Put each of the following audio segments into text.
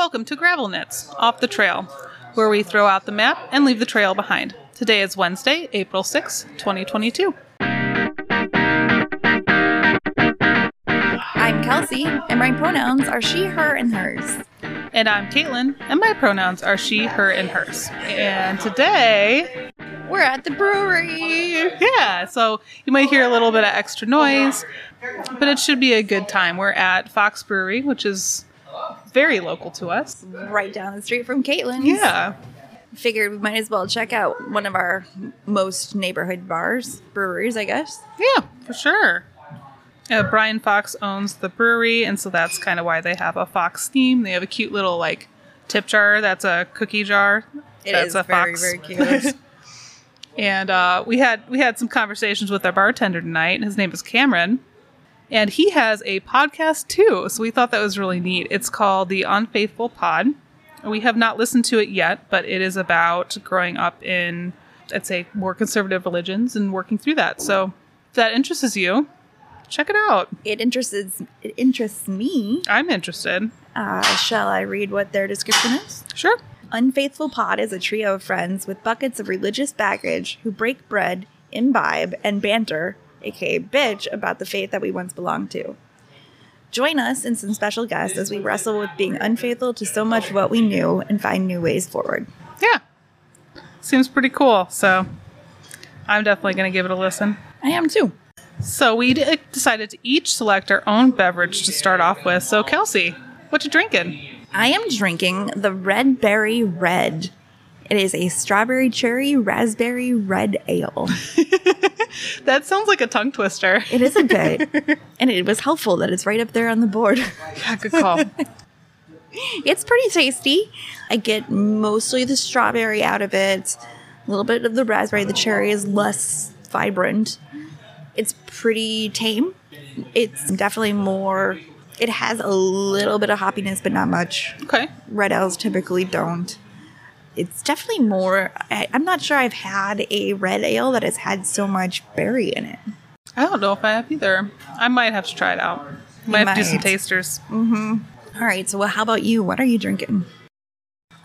Welcome to Gravel Knits, Off the Trail, where we throw out the map and leave the trail behind. Today is Wednesday, April 6, 2022. I'm Kelsey, and my pronouns are she, her, and hers. And I'm Caitlin, and my pronouns are she, her, and hers. And today, We're at the brewery. yeah, so you might hear a little bit of extra noise, but it should be a good time. We're at Fox Brewery, which is very local to us. Right down the street from Caitlin's. Yeah. Figured we might as well check out one of our most neighborhood bars, breweries, I guess. Yeah, for sure. Uh, Brian Fox owns the brewery, and so that's kind of why they have a Fox theme. They have a cute little like tip jar. That's a cookie jar. It that's is a very, Fox. very cute. and uh, we had we had some conversations with our bartender tonight. His name is Cameron, and he has a podcast too. So we thought that was really neat. It's called the Unfaithful Pod. We have not listened to it yet, but it is about growing up in, I'd say, more conservative religions and working through that. So if that interests you, check it out. it interests it interests me. I'm interested. Uh, shall I read what their description is? Sure. Unfaithful Pod is a trio of friends with buckets of religious baggage who break bread, imbibe, and banter, aka bitch, about the faith that we once belonged to. Join us and some special guests as we wrestle with being unfaithful to so much what we knew and find new ways forward. Yeah. Seems pretty cool. So I'm definitely going to give it a listen. I am too. So we d- uh, decided to each select our own beverage to start off with. So Kelsey, what you drinking? I am drinking the Red Berry Red. It is a strawberry cherry raspberry red ale. That sounds like a tongue twister. It is a bit. and it was helpful that it's right up there on the board. Yeah, good call. It's pretty tasty. I get mostly the strawberry out of it, a little bit of the raspberry. The cherry is less vibrant. It's pretty tame. It's definitely more, it has a little bit of hoppiness, but not much. okay. Red ales typically don't. It's definitely more, I, I'm not sure I've had a red ale that has had so much berry in it. I don't know if I have either. I might have to try it out. Might have to do some might. tasters. All right, so well, how about you? What are you drinking?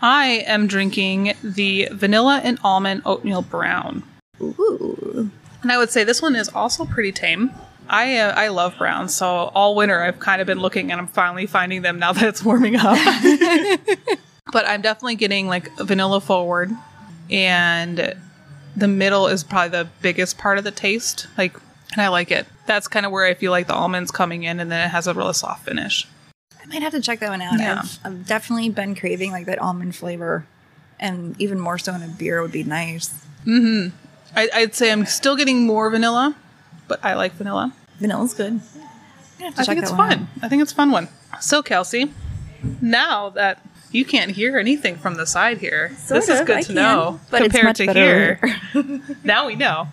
I am drinking the vanilla and almond oatmeal brown. Ooh. And I would say this one is also pretty tame. I uh, I love browns, so all winter I've kind of been looking and I'm finally finding them now that it's warming up. but I'm definitely getting like vanilla forward, and the middle is probably the biggest part of the taste. Like, and I like it. That's kind of where I feel like the almonds coming in, and then it has a really soft finish. I might have to check that one out. Yeah. I've, I've definitely been craving like that almond flavor, and even more so in a beer would be nice. Mm-hmm. I, I'd say I'm still getting more vanilla, but I like vanilla. Vanilla's good. I'm gonna have to I think it's fun. I think it's a fun one. So, Kelsey, now that you can't hear anything from the side here, Sort this is good to know compared to here. now we know.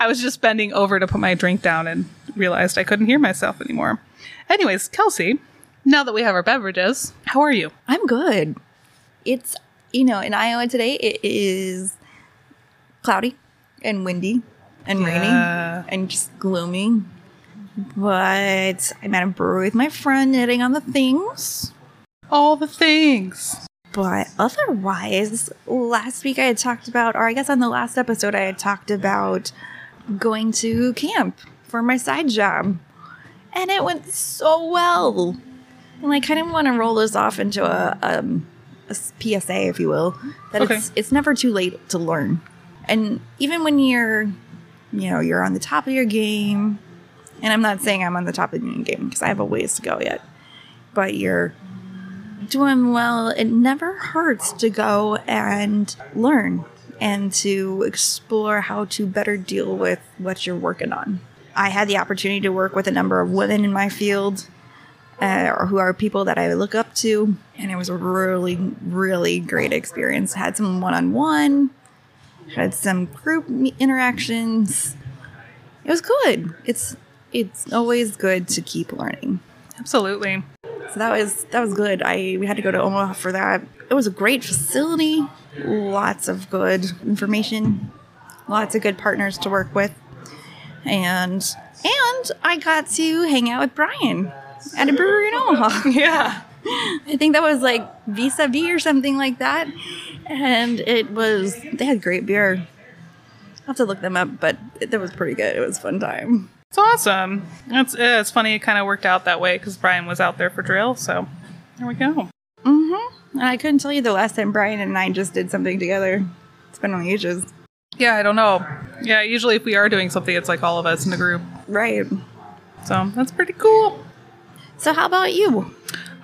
I was just bending over to put my drink down and realized I couldn't hear myself anymore. Anyways, Kelsey, now that we have our beverages, how are you? I'm good. It's you know in Iowa today it is cloudy and windy and Yeah. rainy and just gloomy. But I'm at a brewery with my friend knitting on the things. All the things. But otherwise, last week I had talked about, or I guess on the last episode, I had talked about going to camp for my side job. And it went so well. And I kind of want to roll this off into a, um, a PSA, if you will, that Okay. it's, it's never too late to learn. And even when you're, you know, you're on the top of your game, and I'm not saying I'm on the top of the game because I have a ways to go yet, but you're doing well, it never hurts to go and learn and to explore how to better deal with what you're working on. I had the opportunity to work with a number of women in my field uh, who are people that I look up to, and it was a really, really great experience. Had some one on one, had some group interactions. It was good. It's it's always good to keep learning. Absolutely. So that was that was good. I we had to go to Omaha for that. It was a great facility, lots of good information, lots of good partners to work with, and and I got to hang out with Brian at a brewery in Omaha. Yeah. I think that was like Visa V or something like that. And it was, they had great beer. I'll have to look them up, but it, that was pretty good. It was a fun time. It's awesome. It's it's funny. It kind of worked out that way because Brian was out there for drill. So there we go. Mm-hmm. And I couldn't tell you the last time Brian and I just did something together. It's been on ages. Yeah, I don't know. Yeah, usually if we are doing something, it's like all of us in the group. Right. So that's pretty cool. So how about you?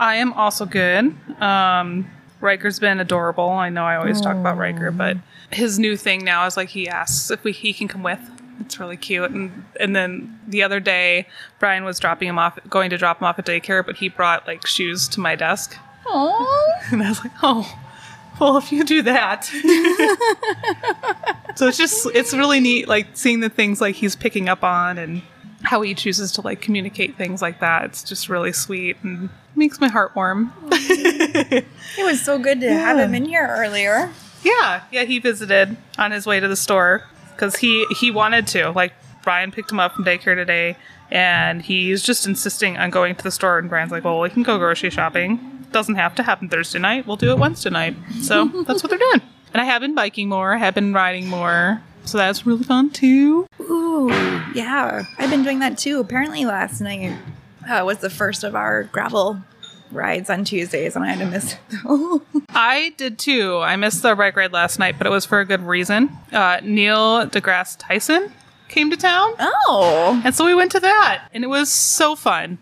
I am also good. Um, Riker's been adorable. I know I always talk about Riker, but his new thing now is like he asks if we he can come with. It's really cute. And and then the other day, Brian was dropping him off, going to drop him off at daycare, but he brought like shoes to my desk, Oh. and I was like, oh, well, if you do that. so it's just it's really neat, like seeing the things like he's picking up on and how he chooses to like communicate things like that. It's just really sweet and makes my heart warm. It was so good to have him in here earlier. Yeah, yeah, he visited on his way to the store because he he wanted to. Like Brian picked him up from daycare today, and he's just insisting on going to the store. And Brian's like, "Well, we can go grocery shopping. Doesn't have to happen Thursday night. We'll do it Wednesday night." So that's what they're doing. And I have been biking more. I have been riding more. So that's really fun too. Ooh, yeah. I've been doing that too. Apparently last night uh, was the first of our gravel rides on Tuesdays, and I had to miss it. Though. I did too. I missed the bike ride last night, but it was for a good reason. Uh, Neil deGrasse Tyson came to town. oh. And so we went to that, and it was so fun.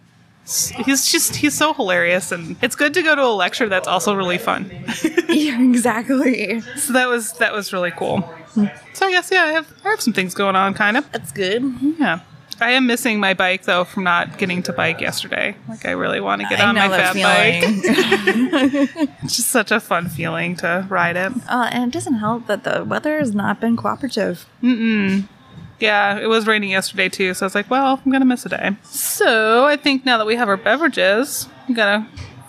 He's just, he's so hilarious, and it's good to go to a lecture that's also really fun. Yeah, exactly. so that was, that was really cool. So I guess, yeah, I have, I have some things going on, kind of. That's good. Yeah. I am missing my bike, though, from not getting to bike yesterday. Like, I really want to get I on my fat bike. It's just such a fun feeling to ride it. uh, and it doesn't help that the weather has not been cooperative. Yeah, it was raining yesterday too, so I was like, well, I'm gonna miss a day. So I think now that we have our beverages, we got a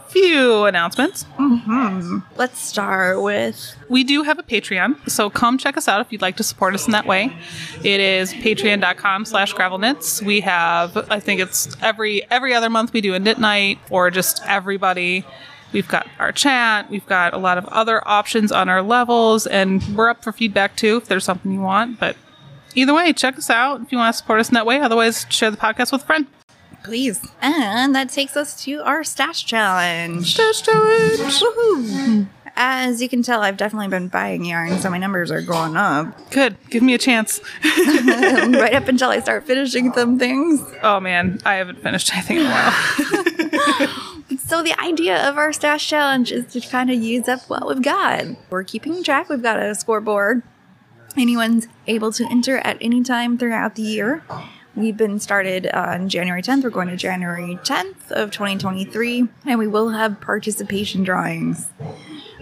few announcements. Mm-hmm. Let's start with We do have a Patreon, so come check us out if you'd like to support us in that way. It is patreon.com slash gravelknits. We have I think it's every every other month we do a knit night or just everybody. We've got our chat, we've got a lot of other options on our levels, and we're up for feedback too if there's something you want. But either way, check us out if you want to support us in that way. Otherwise, share the podcast with a friend. Please. And that takes us to our stash challenge. Stash it. Woohoo! As you can tell, I've definitely been buying yarn, so my numbers are going up. Good. Give me a chance. right up until I start finishing some things. Oh man, I haven't finished anything in a while. So the idea of our stash challenge is to kind of use up what we've got. We're keeping track. We've got a scoreboard. Anyone's able to enter at any time throughout the year. We've been started on January 10th. We're going to January 10th of 2023, and we will have participation drawings.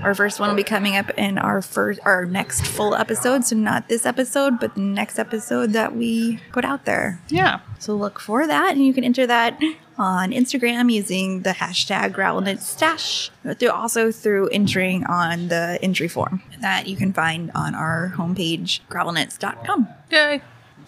Our first one will be coming up in our first, our next full episode. So not this episode, but the next episode that we put out there. yeah. So look for that, and you can enter that on Instagram using the hashtag GravelKnitStash. Through also through entering on the entry form that you can find on our homepage, gravelknits.com. Yay.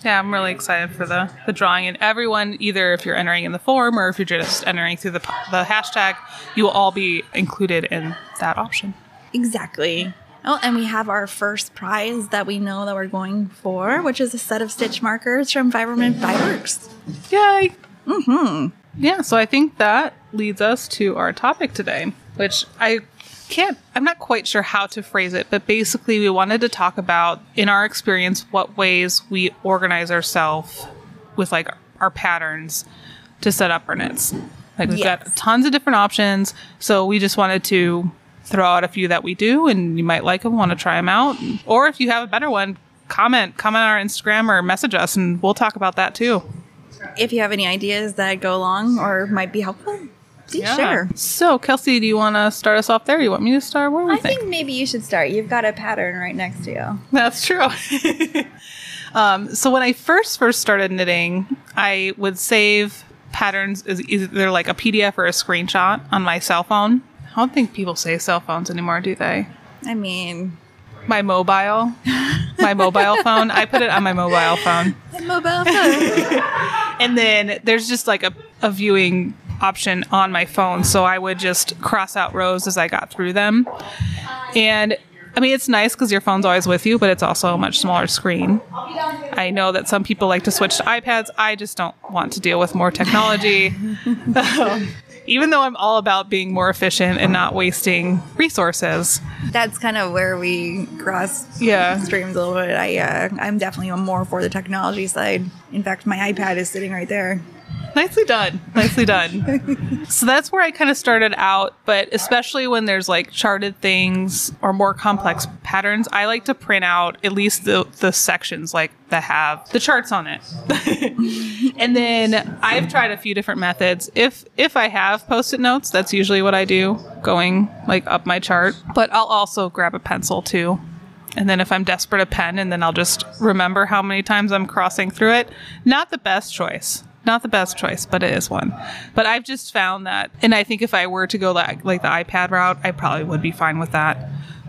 Yeah, I'm really excited for the, the drawing. And everyone, either if you're entering in the form or if you're just entering through the, the hashtag, you will all be included in that option. Exactly. Oh, and we have our first prize that we know that we're going for, which is a set of stitch markers from Fiberman Fireworks. Yay! Mm-hmm. Yeah, so I think that leads us to our topic today, which I can't, I'm not quite sure how to phrase it, but basically we wanted to talk about, in our experience, what ways we organize ourselves with like our patterns to set up our knits. Like we've got tons of different options, so we just wanted to throw out a few that we do, and you might like them, want to try them out, or if you have a better one, comment, comment on our Instagram or message us, and we'll talk about that too. If you have any ideas that go along or might be helpful, please share. So, Kelsey, do you want to start us off there? You want me to start? What do I think? think maybe you should start. You've got a pattern right next to you. That's true. um, so when I first first started knitting, I would save patterns as either like a PDF or a screenshot on my cell phone. I don't think people say cell phones anymore, do they? I mean, My mobile, my mobile phone. I put it on my mobile phone, the mobile phone. and then there's just like a, a viewing option on my phone. So I would just cross out rows as I got through them. And I mean, it's nice because your phone's always with you, but it's also a much smaller screen. I know that some people like to switch to iPads. I just don't want to deal with more technology. Um, even though I'm all about being more efficient and not wasting resources. That's kind of where we cross Yeah. streams a little bit. I uh, I'm definitely more for the technology side. In fact, my iPad is sitting right there. Nicely done. Nicely done. so that's where I kind of started out, but especially when there's like charted things or more complex patterns, I like to print out at least the, the sections like that have the charts on it. and then I've tried a few different methods. If if I have post-it notes, that's usually what I do, going like up my chart. But I'll also grab a pencil too. And then if I'm desperate, a pen, and then I'll just remember how many times I'm crossing through it. Not the best choice. Not the best choice, but it is one. But I've just found that, and I think if I were to go like, like the iPad route, I probably would be fine with that.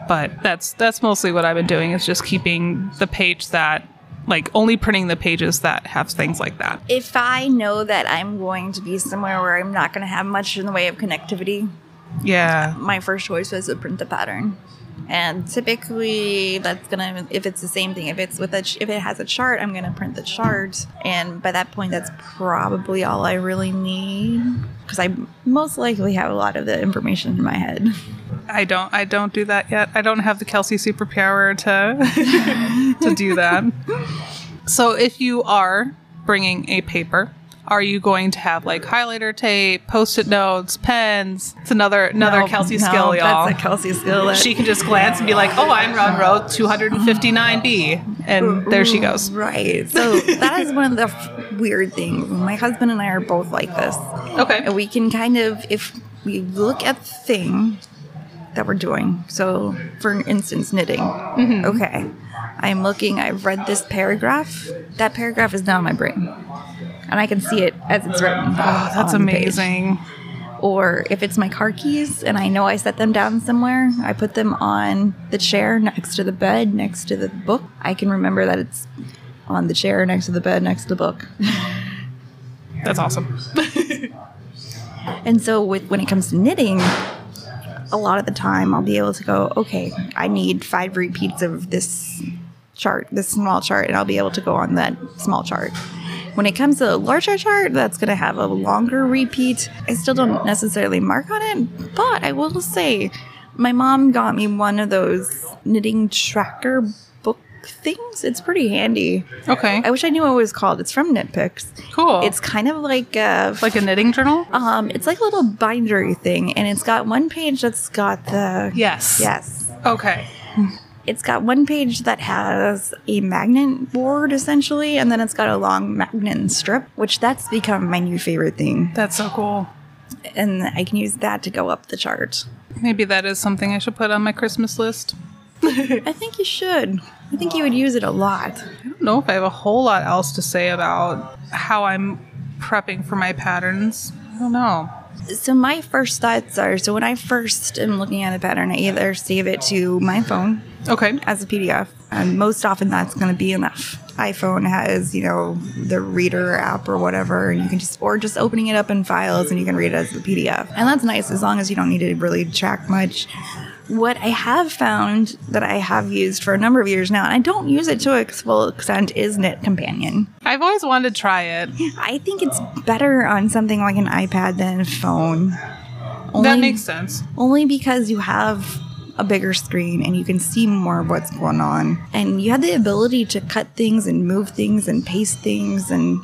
But that's that's mostly what I've been doing is just keeping the page that, like, only printing the pages that have things like that. If I know that I'm going to be somewhere where I'm not going to have much in the way of connectivity, Yeah. my first choice was to print the pattern. And typically, that's gonna if it's the same thing. If it's with a if it has a chart, I'm gonna print the chart. And by that point, that's probably all I really need because I most likely have a lot of the information in my head. I don't I don't do that yet. I don't have the Kelsey superpower to to do that. So if you are bringing a paper, are you going to have like highlighter tape, post-it notes, pens? It's another another No, Kelsey no, skill, y'all. That's a Kelsey skill. that- she can just glance and be like, "Oh, I'm on row 259B," and there she goes. Right. So that is one of the f- weird things. My husband and I are both like this. Okay. And we can kind of, if we look at the thing that we're doing, so for instance, knitting. Mm-hmm. Okay. I'm looking, I've read this paragraph. That paragraph is now in my brain. And I can see it as it's written. Oh, that's on the page. amazing. Or if it's my car keys and I know I set them down somewhere, I put them on the chair next to the bed, next to the book. I can remember that it's on the chair next to the bed, next to the book. That's awesome. And so with when it comes to knitting, a lot of the time I'll be able to go, okay, I need five repeats of this chart, this small chart, and I'll be able to go on that small chart. When it comes to a larger chart, that's going to have a longer repeat. I still don't necessarily mark on it, but I will say my mom got me one of those knitting tracker book things. It's pretty handy. Okay. I wish I knew what it was called. It's from Knitpicks. Cool. It's kind of like a like a knitting journal? um, it's like a little bindery thing, and it's got one page that's got the Yes. yes. Okay. It's got one page that has a magnet board essentially, and then it's got a long magnet strip, which that's become my new favorite thing, That's so cool. and I can use that to go up the chart. Maybe that is something I should put on my Christmas list. I think you should. I think you would use it a lot. I don't know if I have a whole lot else to say about how I'm prepping for my patterns. I don't know. So my first thoughts are: so when I first am looking at a pattern, I either save it to my phone Okay. as a PDF. And most often that's going to be enough. iPhone has, you know, the reader app or whatever, and you can just, or just opening it up in files and you can read it as a PDF. And that's nice as long as you don't need to really track much. What I have found that I have used for a number of years now, and I don't use it to its full extent, is Knit Companion. I've always wanted to try it. I think it's better on something like an iPad than a phone. Only, That makes sense. only because you have a bigger screen and you can see more of what's going on. And you have the ability to cut things and move things and paste things and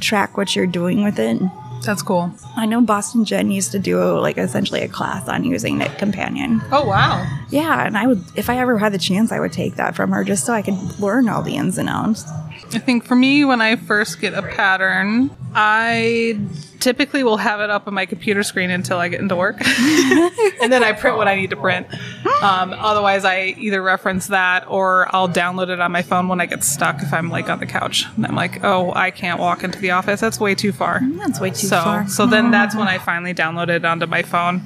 track what you're doing with it. That's cool. I know Boston Jen used to do like essentially a class on using Knit Companion. Oh, wow. Yeah, and I would, if I ever had the chance, I would take that from her just so I could learn all the ins and outs. I think for me, when I first get a pattern, I typically will have it up on my computer screen until I get into work. and then I print what I need to print. Um, otherwise, I either reference that or I'll download it on my phone when I get stuck if I'm like on the couch. And I'm like, oh, I can't walk into the office. That's way too far. That's way too so, far. so then that's when I finally downloaded it onto my phone.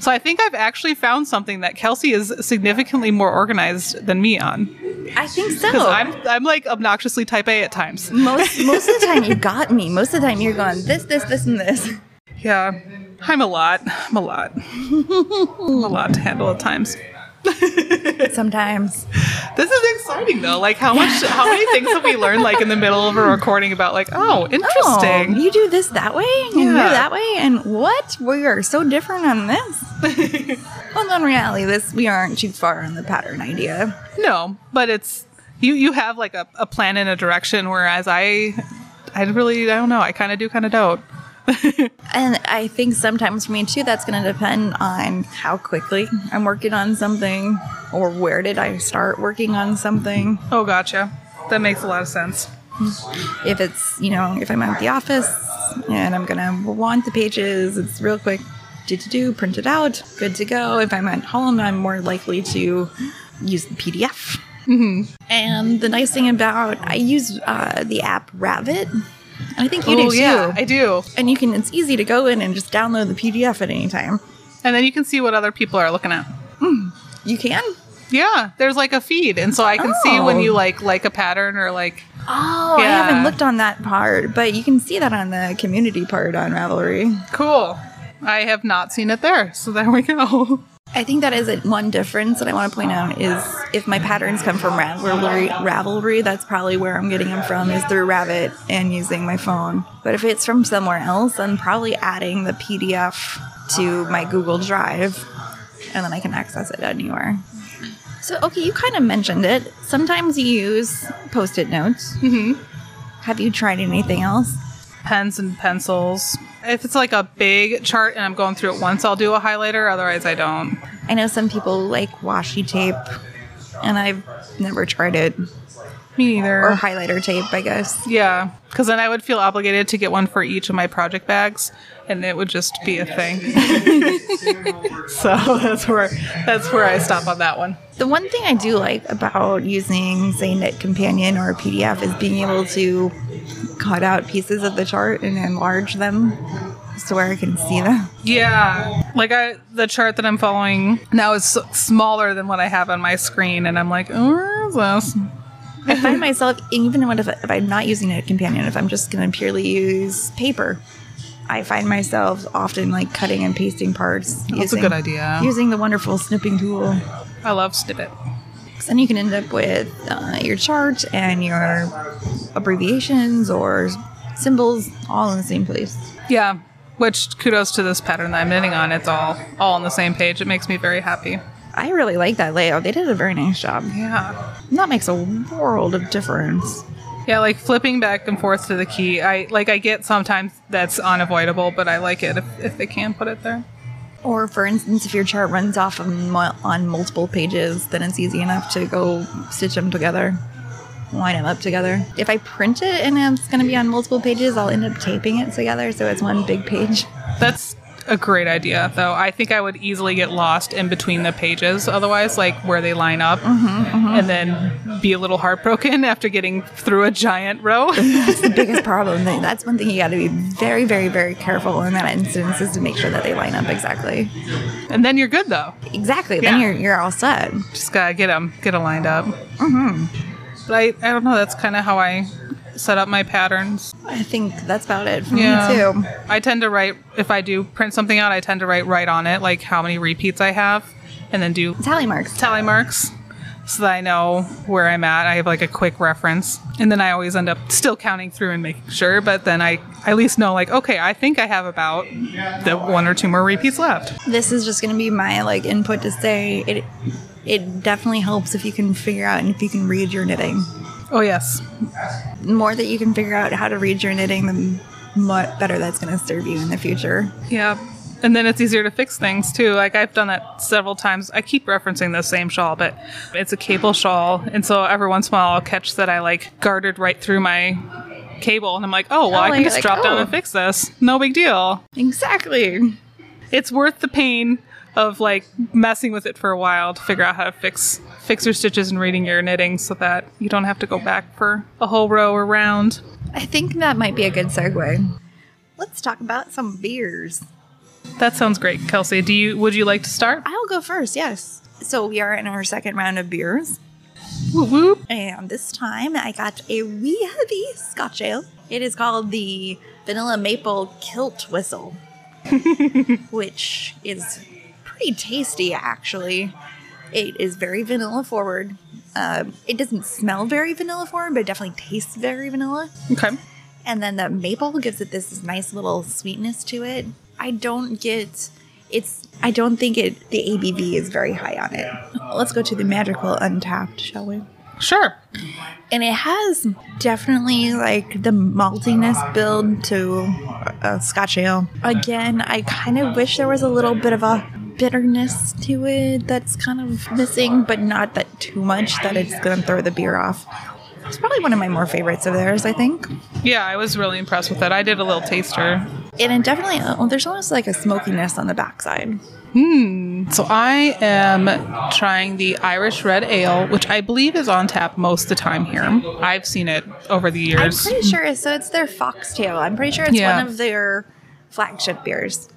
So I think I've actually found something that Kelsey is significantly more organized than me on. I think so. Because I'm I'm like obnoxiously type A at times. most most of the time you got me. Most of the time you're going this, this, this, and this. Yeah, I'm a lot. I'm a lot. I'm a lot to handle at times. Sometimes. This is exciting though. Like how much, how many things have we learned like in the middle of a recording about like, oh, Oh, interesting. you do this that way and you Yeah. that way, and what? We are so different on this. well, in reality, this we aren't too far on the pattern idea. No, but it's you. You have like a, a plan and a direction, whereas I, I really, I don't know. I kind of do, kind of don't. And I think sometimes for me too, that's going to depend on how quickly I'm working on something or where did I start working on something. Oh, gotcha. That makes a lot of sense. If it's, you know, if I'm at the office and I'm going to want the pages, it's real quick. Do to do, print it out, good to go. If I'm at home, I'm more likely to use the PDF. And the nice thing about I use uh, the app Ravit, and I think you oh, do too. yeah, I do. and you can it's easy to go in and just download the PDF at any time. And then you can see what other people are looking at. Mm. You can. Yeah, there's like a feed, and so I can see when Oh. you like like a pattern or like. Oh, I haven't looked on that part, but you can see that on the community part on Ravelry. Cool. I have not seen it there, so there we go. I think that is one difference that I want to point out is if my patterns come from Ravelry, Ravelry, that's probably where I'm getting them from is through Ravit and using my phone. But if it's from somewhere else, I'm probably adding the PDF to my Google Drive, and then I can access it anywhere. So, okay, you kind of mentioned it. Sometimes you use post-it notes. Mm-hmm. Have you tried anything else? Pens and pencils. If it's like a big chart and I'm going through it once, I'll do a highlighter. Otherwise, I don't. I know some people like washi tape, and I've never tried it. Me neither. Or highlighter tape, I guess. Yeah, because then I would feel obligated to get one for each of my project bags, and it would just be a thing. so that's where that's where I stop on that one. The one thing I do like about using, say, Knit Companion or a PDF is being able to cut out pieces of the chart and enlarge them so where I can see them. Yeah, like I the chart that I'm following now is smaller than what I have on my screen, and I'm like, oh, where is this? I find myself, even when if, if I'm not using a Companion, if I'm just going to purely use paper, I find myself often like cutting and pasting parts. That's a good idea. Using the wonderful snipping tool. I love Snippet. 'Cause then you can end up with uh, your chart and your abbreviations or symbols all in the same place. Yeah, which kudos to this pattern that I'm knitting on. It's all all on the same page. It makes me very happy. I really like that layout. They did a very nice job. Yeah. And that makes a world of difference. Yeah, like flipping back and forth to the key. I like I get sometimes that's unavoidable, but I like it if, if they can put it there. Or, for instance, if your chart runs off of on multiple pages, then it's easy enough to go stitch them together, line them up together. If I print it and it's going to be on multiple pages, I'll end up taping it together so it's one big page. That's a great idea, though. I think I would easily get lost in between the pages otherwise, like where they line up, mm-hmm, mm-hmm. and then be a little heartbroken after getting through a giant row. That's the biggest problem. That's one thing you got to be very, very, very careful in that instance is to make sure that they line up exactly. and then you're good, though. Exactly. Then you're you're all set. Just gotta get them, get them lined up. Mm-hmm. But I, I don't know. That's kind of how I set up my patterns. I think that's about it for Yeah. me too. I tend to write if I do print something out. I tend to write right on it, like how many repeats I have, and then do Tally marks. tally marks so that I know where I'm at. I have like a quick reference. And then I always end up still counting through and making sure, but then I I at least know like, okay, I think I have about the one or two more repeats left. This is just going to be my like input to say it. It definitely helps if you can figure out and if you can read your knitting. Oh yes. The more that you can figure out how to read your knitting, the much better that's going to serve you in the future. Yeah. And then it's easier to fix things too. Like I've done that several times. I keep referencing the same shawl, but it's a cable shawl. And so every once in a while I'll catch that I like gartered right through my cable and I'm like, oh, well, Oh, I can just like, drop down oh. and fix this. No big deal. Exactly. It's worth the pain of like messing with it for a while to figure out how to fix fix your stitches and reading your knitting so that you don't have to go back for a whole row or round. I think that might be a good segue. Let's talk about some beers. That sounds great, Kelsey. Do you would you like to start? I'll go first, yes. So we are in our second round of beers. Whoop whoop. And this time I got a wee heavy Scotch ale. It is called the Vanilla Maple Kilt Whistle. which is pretty tasty actually. It is very vanilla forward. Um, it doesn't smell very vanilla forward, but it definitely tastes very vanilla. Okay. And then the maple gives it this nice little sweetness to it. I don't get it's I don't think it the ABV is very high on it. Let's go to the magical Untappd, shall we? Sure. And it has definitely like the maltiness build to a Scotch ale. Again, I kind of wish there was a little bit of a bitterness to it that's kind of missing, but not that too much that it's going to throw the beer off. It's probably one of my more favorites of theirs, I think. Yeah, I was really impressed with it. I did a little taster. And it definitely, oh, there's almost like a smokiness on the backside. Hmm. So I am trying the Irish Red Ale, which I believe is on tap most of the time here. I've seen it over the years. I'm pretty sure, so it's their foxtail. I'm pretty sure it's Yeah. one of their flagship beers.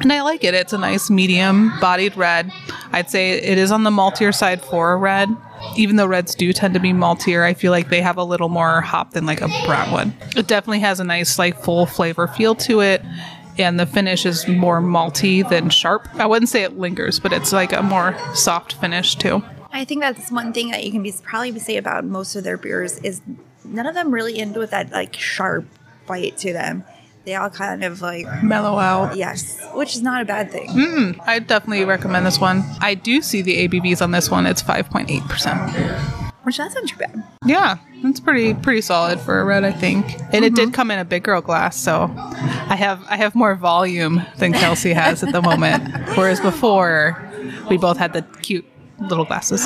And I like it. It's a nice medium bodied red. I'd say it is on the maltier side for a red. Even though reds do tend to be maltier, I feel like they have a little more hop than like a brown one. It definitely has a nice like full flavor feel to it. And the finish is more malty than sharp. I wouldn't say it lingers, but it's like a more soft finish too. I think that's one thing that you can be probably say about most of their beers is none of them really end with that like sharp bite to them. They all kind of like Mellow out. yes, which is not a bad thing. Mm, I definitely recommend this one. I do see the ABVs on this one. It's 5.8%. Which that's not too bad. Yeah, that's pretty pretty solid for a red, I think. And it did come in a big girl glass, so I have I have more volume than Kelsey has at the moment. Whereas before, we both had the cute little glasses.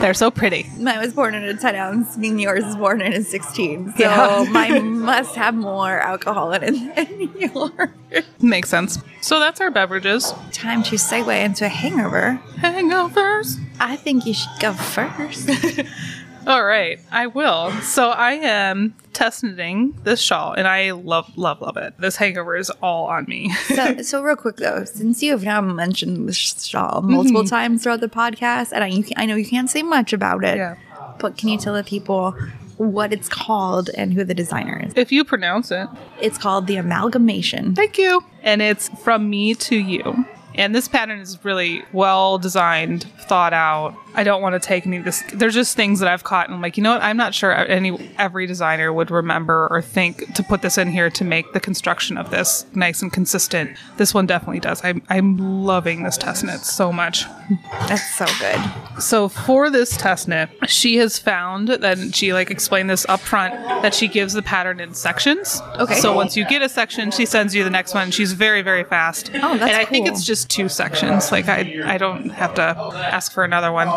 They're so pretty. Mine was born in a 10 ounce, and yours is born in a 16. So Yeah. mine must have more alcohol in it than yours. Makes sense. So that's our beverages. Time to segue into a hangover. Hangovers. I think you should go first. All right, I will. So I am test knitting this shawl, and I love, love, love it. This hangover is all on me. so, so real quick though, since you have now mentioned this shawl multiple Mm-hmm. times throughout the podcast, and I, you I know you can't say much about it, Yeah. but can you tell the people what it's called and who the designer is? if you pronounce it, It's called the Amalgamation. Thank you. And it's from me to you. And this pattern is really well designed, thought out. I don't want to take any of this. There's just things that I've caught, and I'm like, you know what? I'm not sure any every designer would remember or think to put this in here to make the construction of this nice and consistent. This one definitely does. I'm I'm loving this test knit so much. That's so good. So for this test knit, she has found that she like explained this up front that she gives the pattern in sections. Okay. So once you get a section, she sends you the next one. She's very very fast. Oh, that's And I think it's just two sections. Like I I don't have to ask for another one.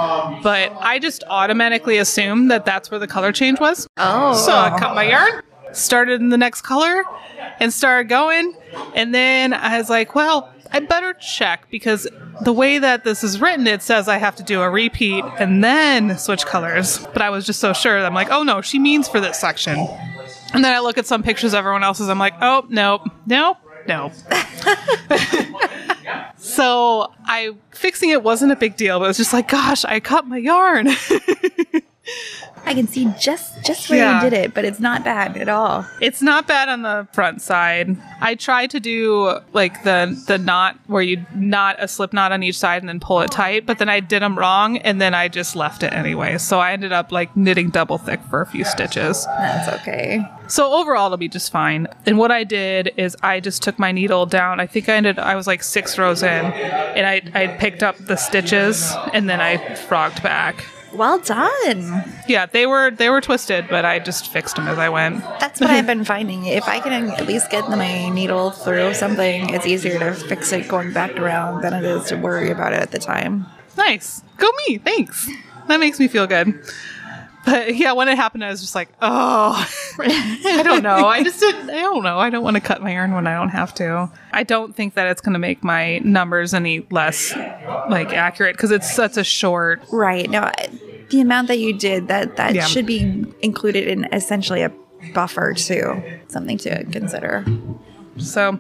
But I just automatically assumed that that's where the color change was. Oh. So I cut my yarn, started in the next color, and started going. And then I was like, well, I better check because the way that this is written, it says I have to do a repeat and then switch colors. But I was just so sure. I'm like, oh no, she means for this section. And then I look at some pictures of everyone else's. I'm like, oh, nope, nope, nope. so I fixing it wasn't a big deal, but it was just like, gosh, I cut my yarn. I can see just just where Yeah. you did it, but it's not bad at all. It's not bad on the front side. I tried to do like the the knot where you knot a slip knot on each side and then pull it tight, but then I did them wrong and then I just left it anyway. So I ended up like knitting double thick for a few stitches. That's okay. So overall it'll be just fine. And what I did is I just took my needle down. I think I ended I was like 6 rows in and I I picked up the stitches and then I frogged back. Well done. Yeah, they were they were twisted, but I just fixed them as I went. That's what I've been finding. If I can at least get my needle through something, it's easier to fix it going back around than it is to worry about it at the time. Nice. Go me. Thanks. That makes me feel good. But yeah, when it happened, I was just like, oh, I don't know. I just didn't, I don't know. I don't want to cut my yarn when I don't have to. I don't think that it's going to make my numbers any less like accurate because it's such a short. Right. No, the amount that you did that that Yeah. should be included in essentially a buffer too. Something to consider. So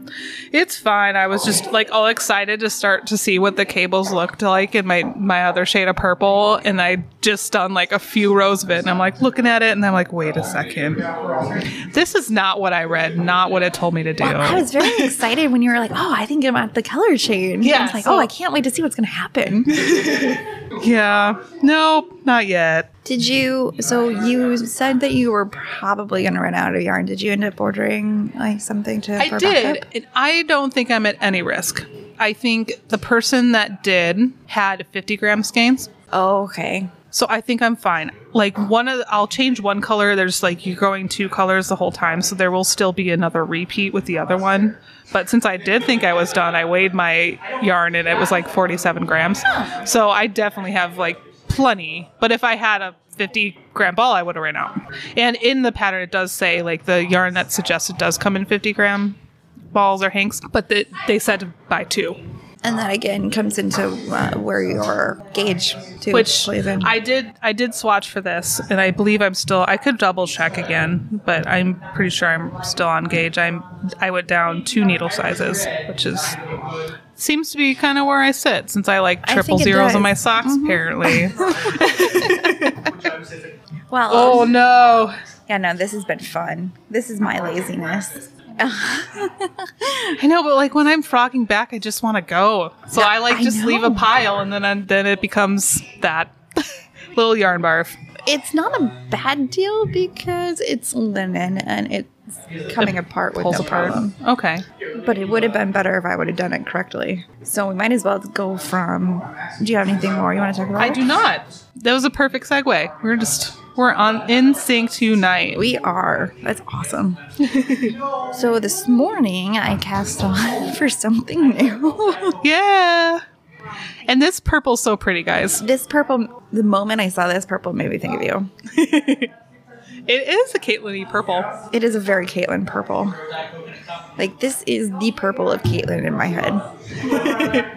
it's fine. I was just like all excited to start to see what the cables looked like in my, my other shade of purple. And I just done like a few rows of it. And I'm like looking at it and I'm like, wait a second. This is not what I read, not what it told me to do. I was very excited when you were like, "Oh, I think about the color change." I Yeah, was like, so- "Oh, I can't wait to see what's going to happen." yeah. Nope, not yet. Did you? So you said that you were probably going to run out of yarn. Did you end up ordering like something to? I did. And I don't think I'm at any risk. I think the person that did had 50 gram skeins. Oh, okay. So I think I'm fine. Like one of the, I'll change one color. There's like you're going two colors the whole time, so there will still be another repeat with the other one. But since I did think I was done, I weighed my yarn and it was like 47 grams. So I definitely have like plenty. But if I had a 50 gram ball, I would have ran out. And in the pattern, it does say like the yarn that's suggested does come in 50 gram balls or hanks, but the, they said buy two. And that again comes into uh, where your gauge too which plays in. I did I did swatch for this and I believe I'm still I could double check again but I'm pretty sure I'm still on gauge I'm I went down two needle sizes which is seems to be kind of where I sit since I like triple think it zeros on my does. Mm-hmm. socks apparently well, oh no yeah, no, this has been fun. This is my laziness. I know but like when I'm frogging back I just want to go. So I like I just leave a pile and then I, then it becomes that little yarn barf It's not a bad deal because it's linen and it's coming apart with pulls no apart problem. okay But it would have been better if I would have done it correctly. So we might as well go from. Do you have anything more you want to talk about? I do not. That was a perfect segue. We're just we're on in sync tonight. We are. That's awesome. so this morning I cast on for something new. Yeah. And this purple's so pretty, guys. this purple, the moment I saw this purple made me think of you. It is a Caitlin purple. It is a very Caitlin purple. Like this is the purple of Caitlin in my head.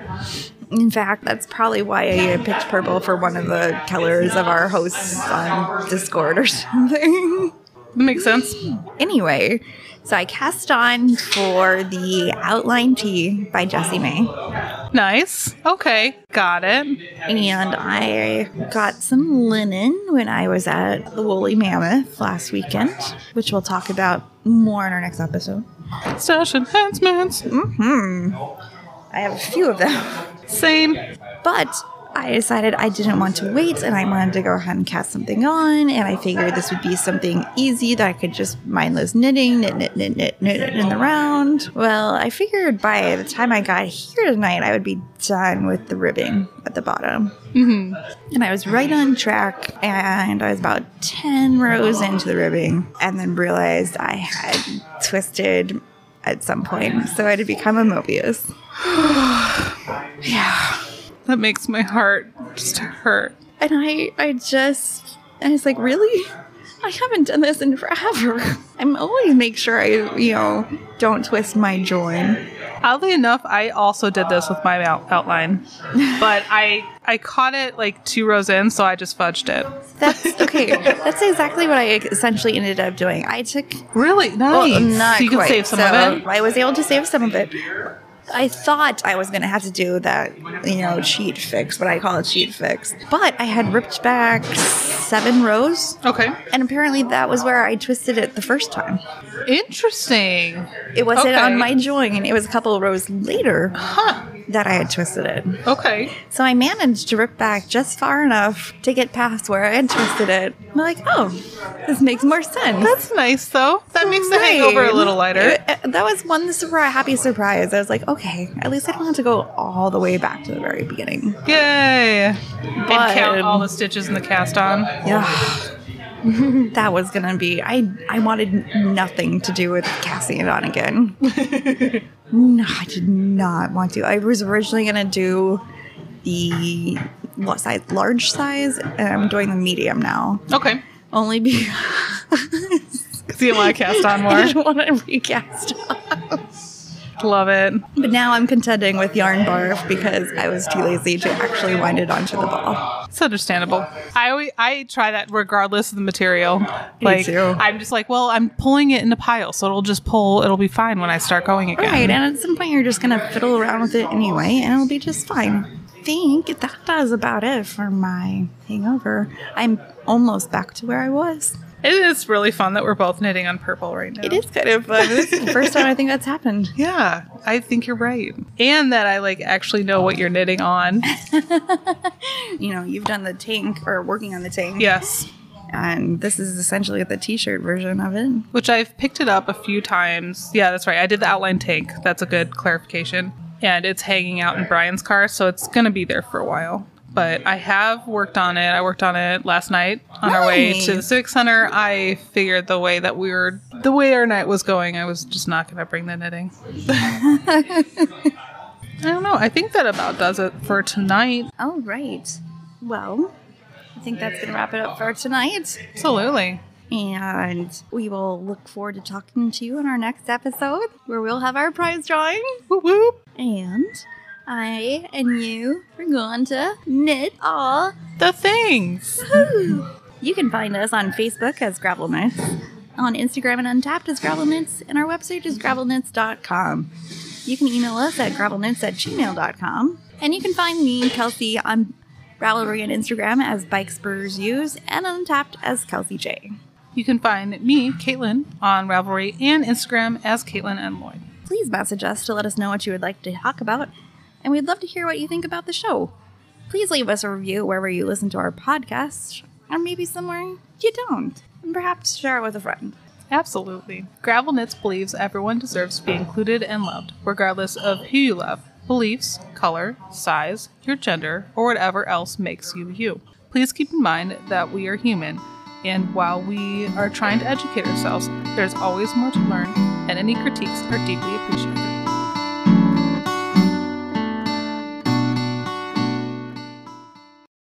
in fact, that's probably why I uh, picked purple for one of the colors of our hosts on Discord or something. That makes sense. anyway, so I cast on for the Outline Tee by Jessie Maed. Nice. Okay. Got it. And I got some linen when I was at the Woolly Mammoth last weekend, which we'll talk about more in our next episode. Stash enhancements. Mm-hmm. I have a few of them. Same. But I decided I didn't want to wait and I wanted to go ahead and cast something on. And I figured this would be something easy that I could just mindless knitting, knit, knit, knit, knit, knit, knit in the round. Well, I figured by the time I got here tonight, I would be done with the ribbing at the bottom. Mm-hmm. And I was right on track. And I was about 10 rows into the ribbing and then realized I had twisted at some point. So I had become a Mobius. yeah. That makes my heart just hurt. And I, I just, I was like, really? I haven't done this in forever. I'm always make sure I, you know, don't twist my join. Oddly enough, I also did this with my out- outline, but I I caught it like two rows in, so I just fudged it. That's okay. That's exactly what I essentially ended up doing. I took, Really well, nice. not so you can quite. save some So of it. I was able to save some of it. I thought I was going to have to do that, you know, cheat fix, what I call a cheat fix. But I had ripped back seven rows, Okay. and apparently that was where I twisted it the first time. Interesting. It wasn't Okay. on my join. It was a couple of rows later Huh. That I had twisted it. Okay. So I managed to rip back just far enough to get past where I had twisted it. I'm like, oh, this makes more sense. That's nice though. That makes the hangover a little lighter. It- it- that was one surprise, happy surprise. I was like, okay, at least I don't have to go all the way back to the very beginning. Yay! and count all the stitches in the cast on. Yeah. that was gonna be I I wanted nothing to do with casting it on again. no, I did not want to. I was originally gonna do the what size large size and I'm doing the medium now. Okay. Only because Because you want to cast on more. I didn't want to recast. Love it. But now I'm contending with yarn barf because I was too lazy to actually wind it onto the ball. It's understandable. I always, I try that regardless of the material. Like too. I'm just like, well, I'm pulling it in a pile, so it'll just pull. It'll be fine when I start going again. Right, and at some point you're just gonna fiddle around with it anyway, and it'll be just fine. I think that does about it for my hangover. I'm almost back to where I was. It is really fun that we're both knitting on purple right now. It is kind of fun. This is the first time I think that's happened. Yeah, I think you're right. And that I like actually know what you're knitting on. You know, you've done the tank or working on the tank. yes. And this is essentially the t shirt version of it. Which I've picked it up a few times. Yeah, that's right. I did the outline tank. That's a good clarification. And it's hanging out in Brian's car, so it's going to be there for a while. But I have worked on it. I worked on it last night on our way to the Civic Center. I figured the way that we were, the way our night was going, I was just not going to bring the knitting. I don't know. I think that about does it for tonight. All right. Well, I think that's going to wrap it up for tonight. Absolutely. And we will look forward to talking to you in our next episode where we'll have our prize drawing. Whoop whoop. And I and you are going to knit all. The things. You can find us on Facebook as Gravel Knits, on Instagram and Untappd as Gravel Knits, and our website is gravelknits.com. You can email us at gravelknits at gmail.com. And you can find me, Kelsey, on Ravelry and Instagram as Bike Spurs Use, and Untappd as Kelsey J. You can find me, Caitlin, on Ravelry and Instagram as Caitlin and Lloyd. please message us to let us know what you would like to talk about, and we'd love to hear what you think about the show. Please leave us a review wherever you listen to our podcast, or maybe somewhere you don't, and perhaps share it with a friend. Absolutely. Gravel Knits believes everyone deserves to be included and loved, regardless of who you love, beliefs, color, size, your gender, or whatever else makes you you. Please keep in mind that we are human, and while we are trying to educate ourselves, there's always more to learn, and any critiques are deeply appreciated.